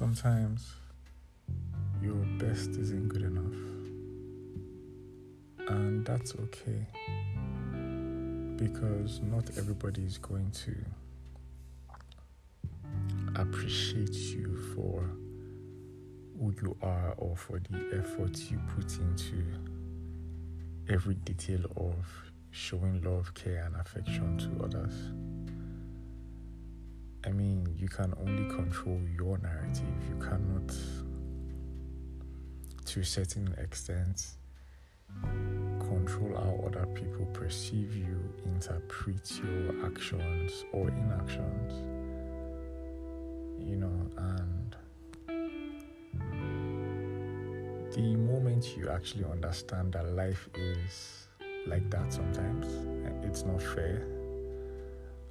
sometimes your best isn't good enough. And that's okay. Because not everybody is going to appreciate you for who you are or for the effort you put into every detail of showing love, care, and affection to others. I mean, you can only control your narrative. You cannot, to a certain extent, control how other people perceive you, interpret your actions or inactions. You know, and the moment you actually understand that life is like that sometimes, it's not fair.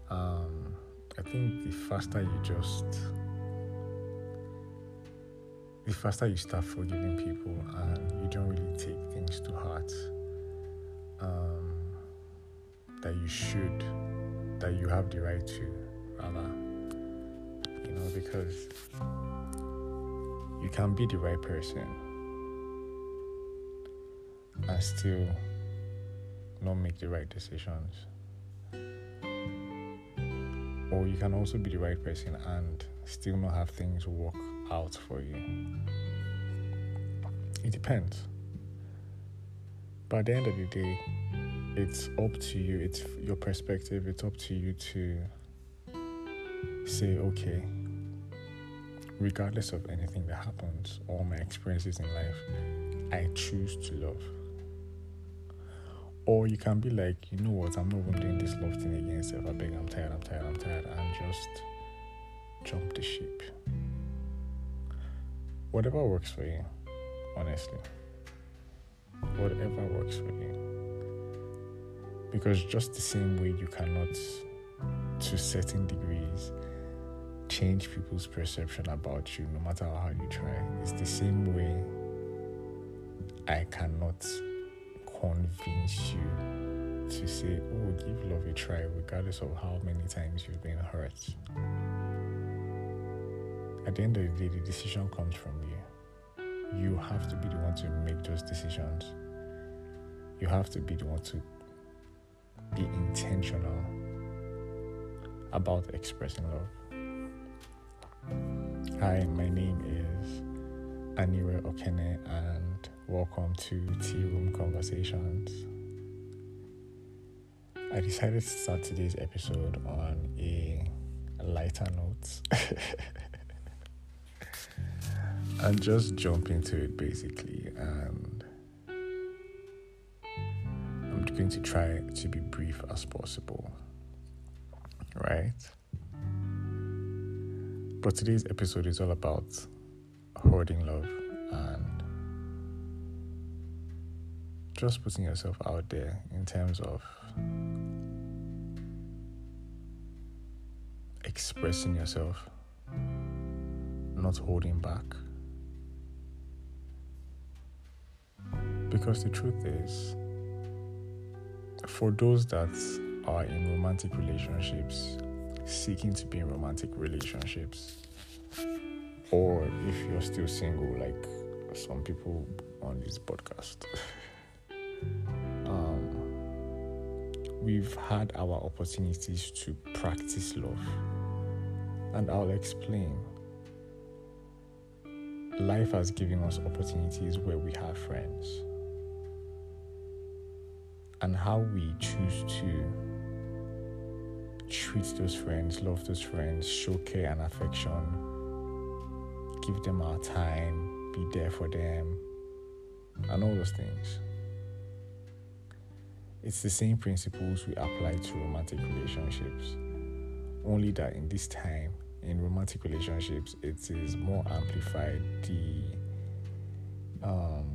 Um, I think the faster you just, the faster you start forgiving people and you don't really take things to heart um, that you should, that you have the right to, rather, you know, because you can be the right person and still not make the right decisions or you can also be the right person and still not have things work out for you. It depends. But at the end of the day, it's up to you, it's your perspective, it's up to you to say, okay, regardless of anything that happens, all my experiences in life, I choose to love. Or you can be like, you know what, I'm not even doing this love thing again, so I beg, I'm tired, I'm tired, I'm tired, and just jump the ship. Whatever works for you, honestly. Whatever works for you. Because just the same way you cannot, to certain degrees, change people's perception about you no matter how you try, it's the same way I cannot convince you to say, oh, give love a try, regardless of how many times you've been hurt. At the end of the day, the decision comes from you. You have to be the one to make those decisions. You have to be the one to be intentional about expressing love. Hi, my name is Aniwe Okene, and welcome to Tea Room Conversations. I decided to start today's episode on a lighter note and just jump into it basically. And I'm going to try to be brief as possible, right? But today's episode is all about hoarding love and just putting yourself out there in terms of expressing yourself, not holding back. Because the truth is, for those that are in romantic relationships, seeking to be in romantic relationships, or if you're still single, like some people on this podcast, um, we've had our opportunities to practice love, and I'll explain. Life has given us opportunities where we have friends, and how we choose to treat those friends, love those friends, show care and affection, give them our time, be there for them, and all those things. It's the same principles we apply to romantic relationships, only that in this time, in romantic relationships, it is more amplified. The um,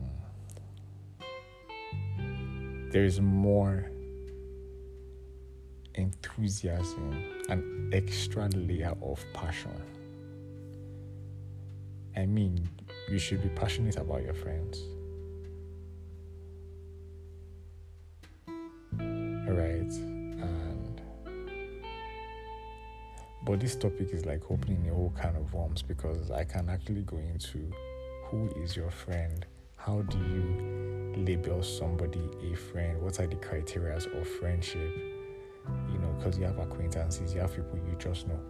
there is more enthusiasm, an extra layer of passion. I mean, you should be passionate about your friends. Right? And But this topic is like opening a whole can of worms because I can actually go into who is your friend? How do you label somebody a friend? What are the criteria of friendship? You know, because you have acquaintances, you have people you just know,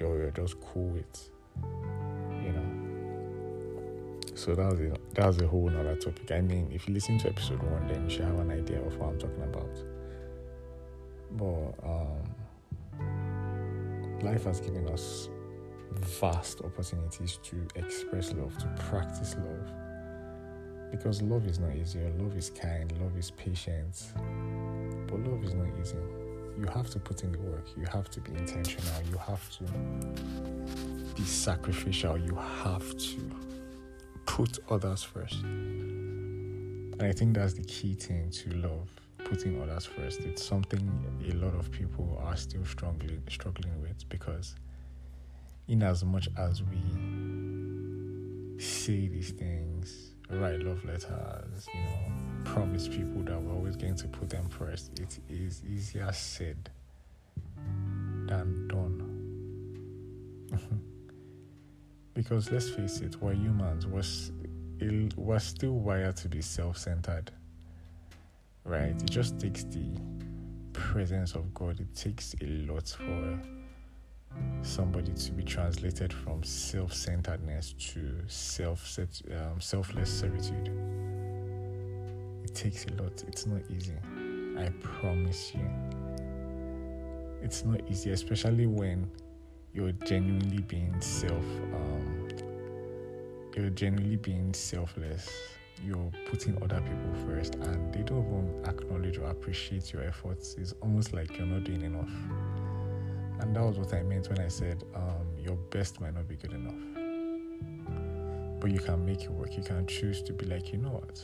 or you're just cool with. So that was a, that was a whole other topic. I mean, if you listen to episode one, then you should have an idea of what I'm talking about. But um, life has given us vast opportunities to express love, to practice love. Because love is not easy. Love is kind, love is patient. But love is not easy. You have to put in the work, you have to be intentional, you have to be sacrificial, you have to put others first. And I think that's the key thing to love putting others first. It's something a lot of people are still struggling struggling with because in as much as we say these things, write love letters, you know, promise people that we're always going to put them first, it is easier said than done. because let's face it, we're humans, we're, we're still wired to be self centered, right? It just takes the presence of God, it takes a lot for somebody to be translated from self-centeredness to self um, selfless servitude. It takes a lot. It's not easy. I promise you. It's not easy, especially when you're genuinely being self. Um, you're genuinely being selfless. You're putting other people first, and they don't even acknowledge or appreciate your efforts. It's almost like you're not doing enough. And that was what I meant when I said um, your best might not be good enough. But you can make it work. You can choose to be like, you know what?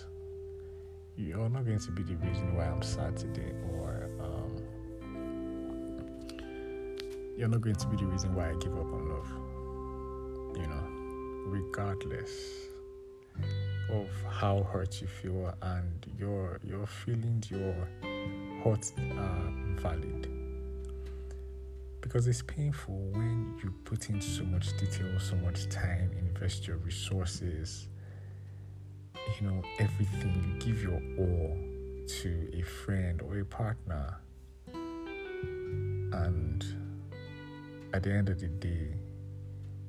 You're not going to be the reason why I'm sad today, or you're not going to be the reason why I give up on love. You know, regardless of how hurt you feel and your your feelings, your hurts are valid because it's painful when you put in so much detail, so much time, invest your resources, you know, everything, you give your all to a friend or a partner. And at the end of the day,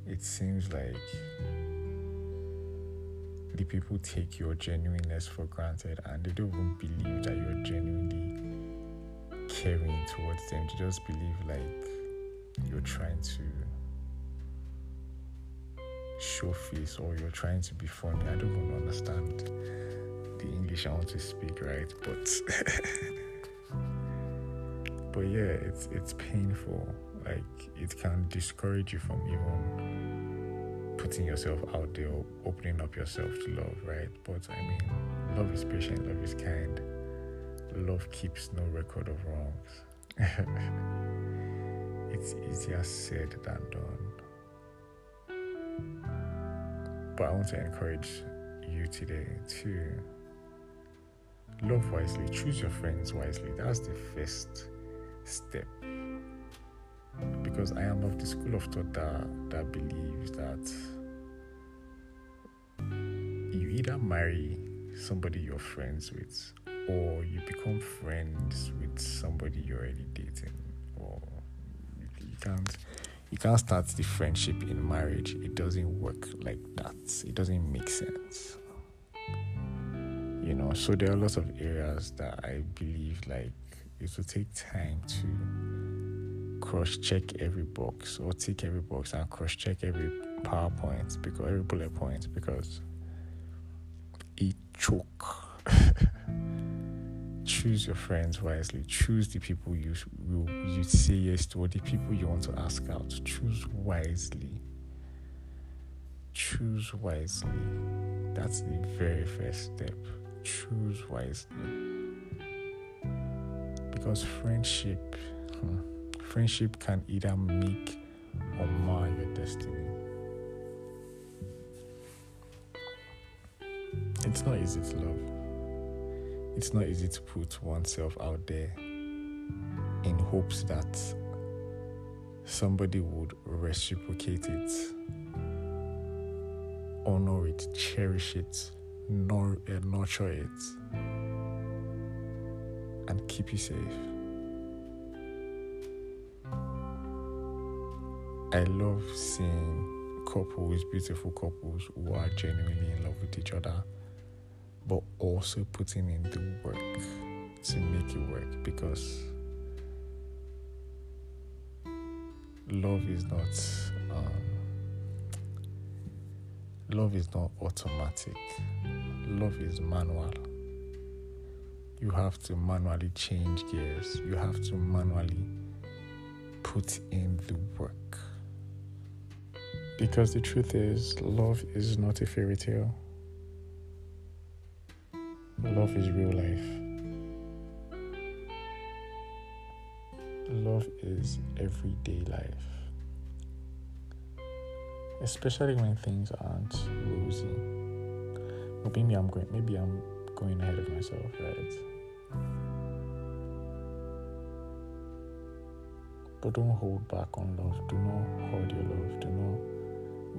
it seems like the people take your genuineness for granted and they don't even believe that you're genuinely caring towards them. They just believe like you're trying to show face or you're trying to be funny. I don't even understand the English I want to speak, right? But but yeah, it's it's painful. Like it can discourage you from even putting yourself out there, opening up yourself to love, right? But I mean, love is patient, love is kind, love keeps no record of wrongs. it's easier said than done. But I want to encourage you today to love wisely, choose your friends wisely. That's the first step. Because I am of the school of thought that, that believes that you either marry somebody you're friends with or you become friends with somebody you're already dating or you can't you can't start the friendship in marriage. It doesn't work like that. It doesn't make sense. You know, so there are lots of areas that I believe like it will take time to cross check every box or tick every box and cross check every PowerPoint because every bullet point because it choke. choose your friends wisely. Choose the people you will you say yes to, or the people you want to ask out. Choose wisely. Choose wisely. That's the very first step. Choose wisely. Because friendship, hmm, friendship can either make or mar your destiny. It's not easy to love it's not easy to put oneself out there in hopes that somebody would reciprocate it, honor it, cherish it, nor- uh, nurture it, and keep you safe. I love seeing couples, beautiful couples who are genuinely in love with each other, but also putting in the work to make it work because love is not um, love is not automatic. Love is manual. You have to manually change gears. You have to manually put in the work because the truth is love is not a fairy tale love is real life love is everyday life. Especially when things aren't rosy. Maybe I'm going maybe I'm going ahead of myself, right? But don't hold back on love. Do not hold your love. Do not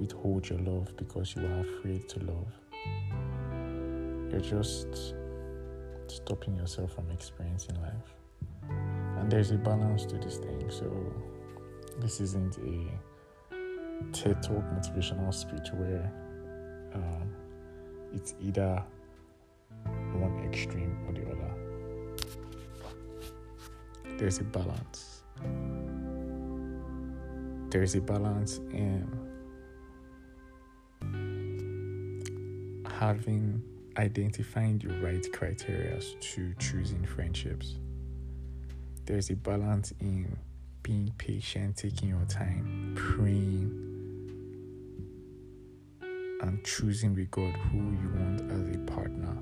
withhold your love because you are afraid to love. You're just stopping yourself from experiencing life and there's a balance to this thing. So this isn't a TED Talk motivational speech where um, it's either one extreme or the other. There's a balance. There's a balance in having identifying the right criteria to choosing friendships there's a balance in being patient, taking your time, praying, and choosing with God who you want as a partner,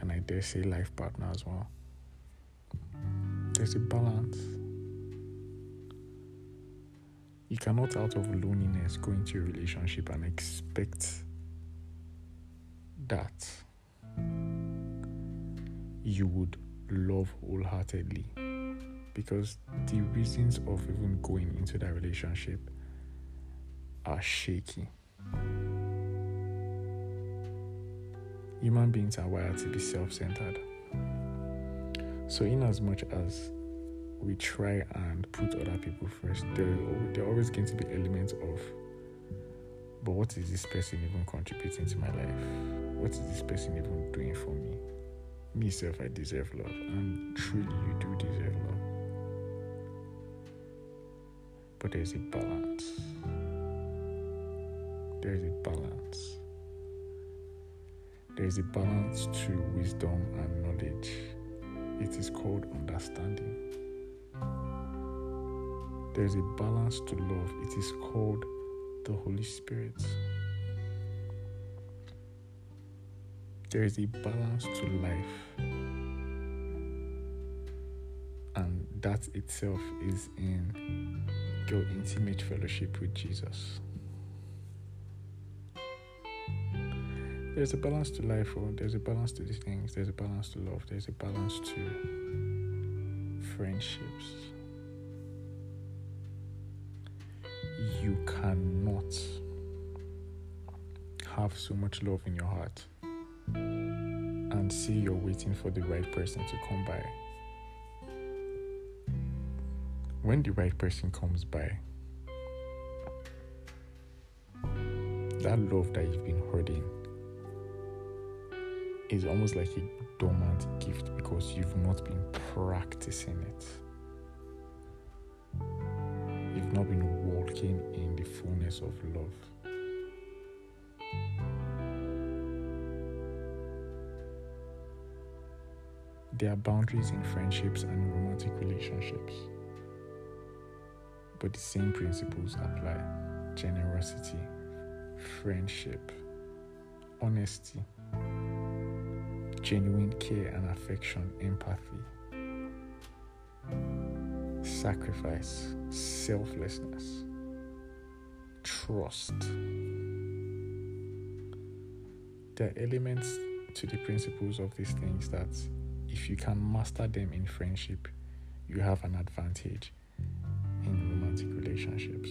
and I dare say life partner as well. There's a balance. You cannot, out of loneliness, go into a relationship and expect that you would love wholeheartedly because the reasons of even going into that relationship are shaky. Human beings are wired to be self centered. So, in as much as we try and put other people first, there, there are always going to be elements of, but what is this person even contributing to my life? What is this person even doing for me? Me, self, I deserve love, and truly, you do deserve love but there's a balance. There's a balance. There's a balance to wisdom and knowledge. It is called understanding. There's a balance to love. It is called the Holy Spirit. There is a balance to life. And that itself is in your intimate fellowship with Jesus. There's a balance to life, oh, there's a balance to these things, there's a balance to love, there's a balance to friendships. You cannot have so much love in your heart and see you're waiting for the right person to come by when the right person comes by, that love that you've been holding is almost like a dormant gift because you've not been practicing it. You've not been walking in the fullness of love. There are boundaries in friendships and romantic relationships. But the same principles apply generosity, friendship, honesty, genuine care and affection, empathy, sacrifice, selflessness, trust. There are elements to the principles of these things that, if you can master them in friendship, you have an advantage in romantic relationships.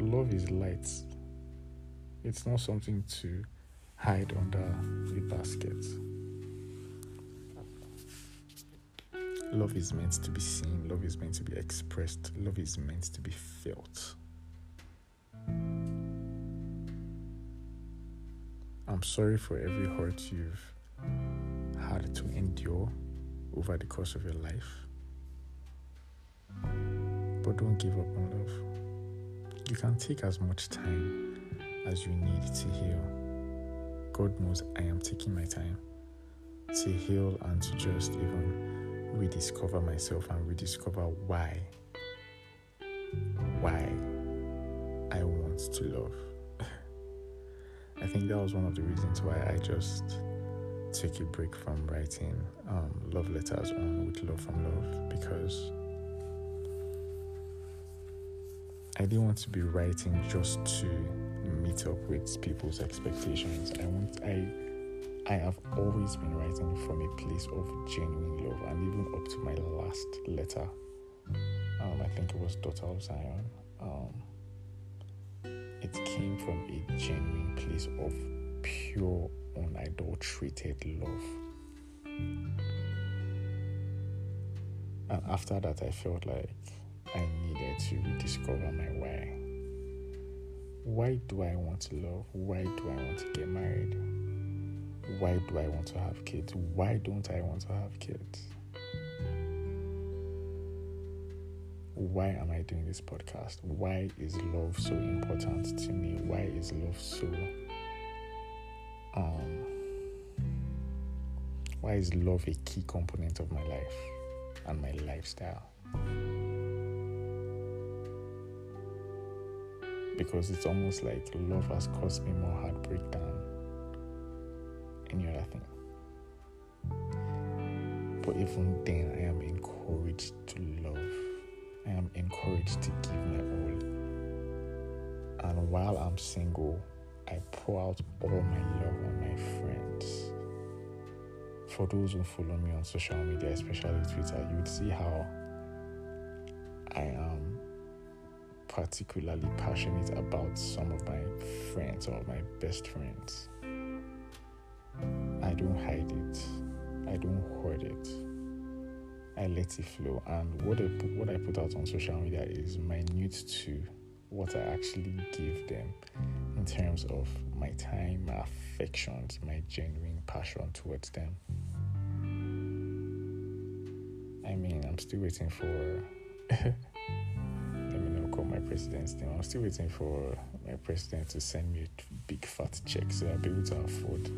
Love is light. It's not something to hide under a basket. Love is meant to be seen, love is meant to be expressed, love is meant to be felt. I'm sorry for every hurt you've had to endure over the course of your life. But don't give up on love. You can take as much time as you need to heal. God knows I am taking my time to heal and to just even rediscover myself and rediscover why why I want to love. I think that was one of the reasons why I just took a break from writing um, love letters on with love from love because I didn't want to be writing just to meet up with people's expectations. I want I I have always been writing from a place of genuine love, and even up to my last letter, um, I think it was Daughter of Zion, it came from a genuine place of pure, unadulterated love. And after that, I felt like I needed to rediscover my why. Why do I want to love? Why do I want to get married? why do I want to have kids? Why don't I want to have kids? Why am I doing this podcast? Why is love so important to me? Why is love so um why is love a key component of my life and my lifestyle? Because it's almost like love has caused me more heartbreak than any other thing. But even then, I am encouraged to love. I am encouraged to give my all. And while I'm single, I pour out all my love on my friends. For those who follow me on social media, especially Twitter, you would see how I am particularly passionate about some of my friends, or my best friends. I don't hide it. I don't hoard it. I let it flow. And what I put, what I put out on social media is minute to what I actually give them in terms of my time, my affections, my genuine passion towards them. I mean, I'm still waiting for. let me not call my president's name. I'm still waiting for my president to send me a big fat check so I'll be able to afford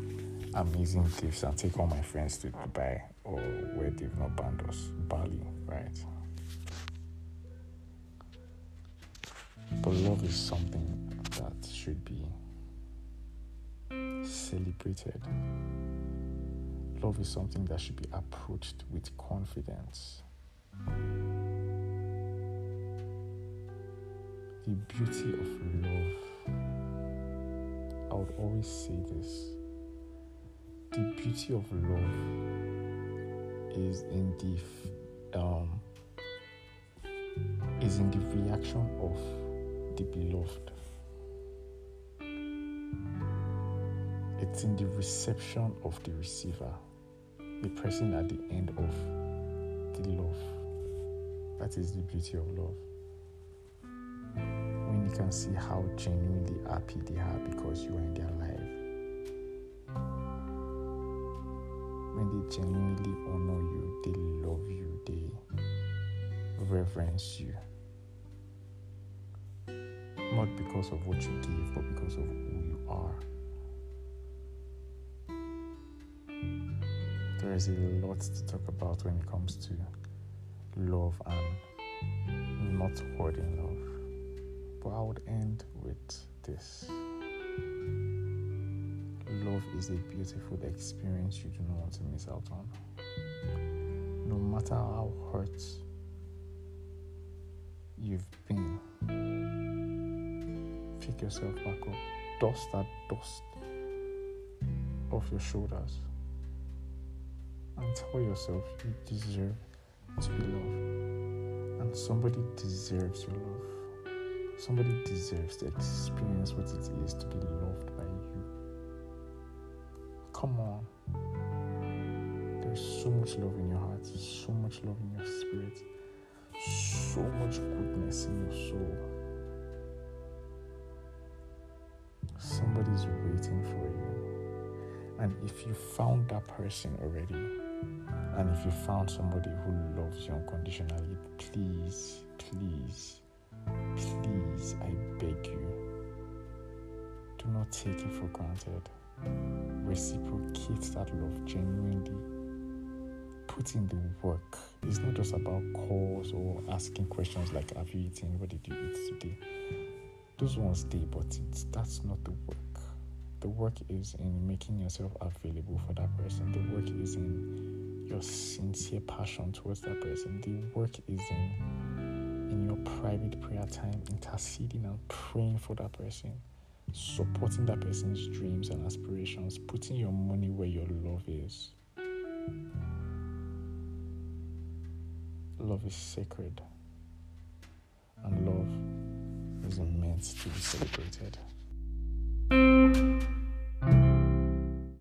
amazing gifts and take all my friends to Dubai or where they've not banned us, Bali, right? But love is something that should be celebrated. Love is something that should be approached with confidence. The beauty of love, I would always say this the beauty of love is in the um, is in the reaction of the beloved. It's in the reception of the receiver, the person at the end of the love. That is the beauty of love. When you can see how genuinely happy they are because you are in their life they genuinely honor you, they love you, they reverence you. Not because of what you give, but because of who you are. There is a lot to talk about when it comes to love and not hoarding love. But I would end with this love is a beautiful experience you do not want to miss out on. No matter how hurt you've been, pick yourself back up, dust that dust off your shoulders, and tell yourself you deserve to be loved. And somebody deserves your love. Somebody deserves to experience what it is to be loved by. Come on. There's so much love in your heart, so much love in your spirit, so much goodness in your soul. Somebody's waiting for you. And if you found that person already, and if you found somebody who loves you unconditionally, please, please, please, I beg you, do not take it for granted. Reciprocate that love genuinely. Put in the work. It's not just about calls or asking questions like, Have you eaten? What did you eat today? Those ones stay, but it's, that's not the work. The work is in making yourself available for that person. The work is in your sincere passion towards that person. The work is in in your private prayer time, interceding and praying for that person, supporting that person's dreams and aspirations, putting your money where your love is. Love is sacred, and love is meant to be celebrated.